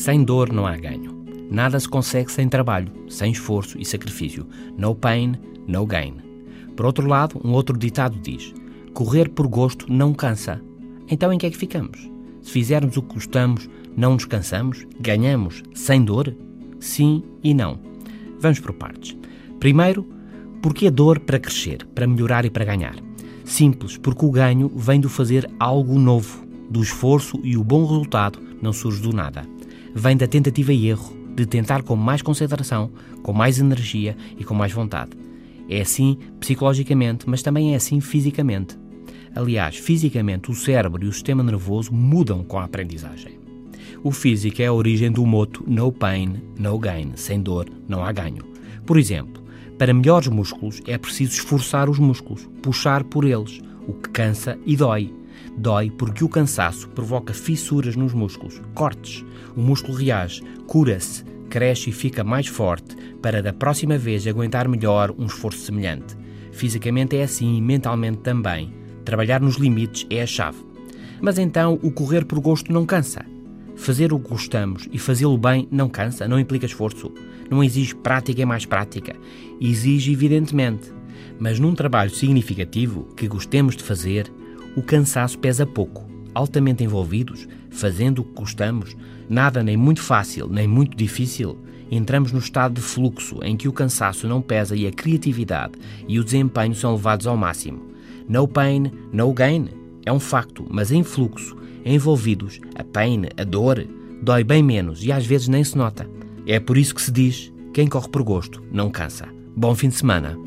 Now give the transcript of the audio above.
Sem dor não há ganho. Nada se consegue sem trabalho, sem esforço e sacrifício. No pain, no gain. Por outro lado, um outro ditado diz: correr por gosto não cansa. Então em que é que ficamos? Se fizermos o que gostamos, não nos cansamos? Ganhamos sem dor? Sim e não. Vamos por partes. Primeiro, porque a dor para crescer, para melhorar e para ganhar? Simples, porque o ganho vem do fazer algo novo, do esforço e o bom resultado não surge do nada. Vem da tentativa e erro, de tentar com mais concentração, com mais energia e com mais vontade. É assim psicologicamente, mas também é assim fisicamente. Aliás, fisicamente o cérebro e o sistema nervoso mudam com a aprendizagem. O físico é a origem do moto no pain, no gain, sem dor, não há ganho. Por exemplo, para melhores músculos é preciso esforçar os músculos, puxar por eles, o que cansa e dói. Dói porque o cansaço provoca fissuras nos músculos, cortes. O músculo reage, cura-se, cresce e fica mais forte para da próxima vez aguentar melhor um esforço semelhante. Fisicamente é assim e mentalmente também. Trabalhar nos limites é a chave. Mas então o correr por gosto não cansa. Fazer o que gostamos e fazê-lo bem não cansa, não implica esforço, não exige prática e mais prática. Exige, evidentemente. Mas num trabalho significativo que gostemos de fazer, o cansaço pesa pouco. Altamente envolvidos, fazendo o que gostamos, nada nem muito fácil nem muito difícil, entramos no estado de fluxo em que o cansaço não pesa e a criatividade e o desempenho são levados ao máximo. No pain, no gain. É um facto, mas em fluxo, envolvidos, a pain, a dor, dói bem menos e às vezes nem se nota. É por isso que se diz: quem corre por gosto não cansa. Bom fim de semana.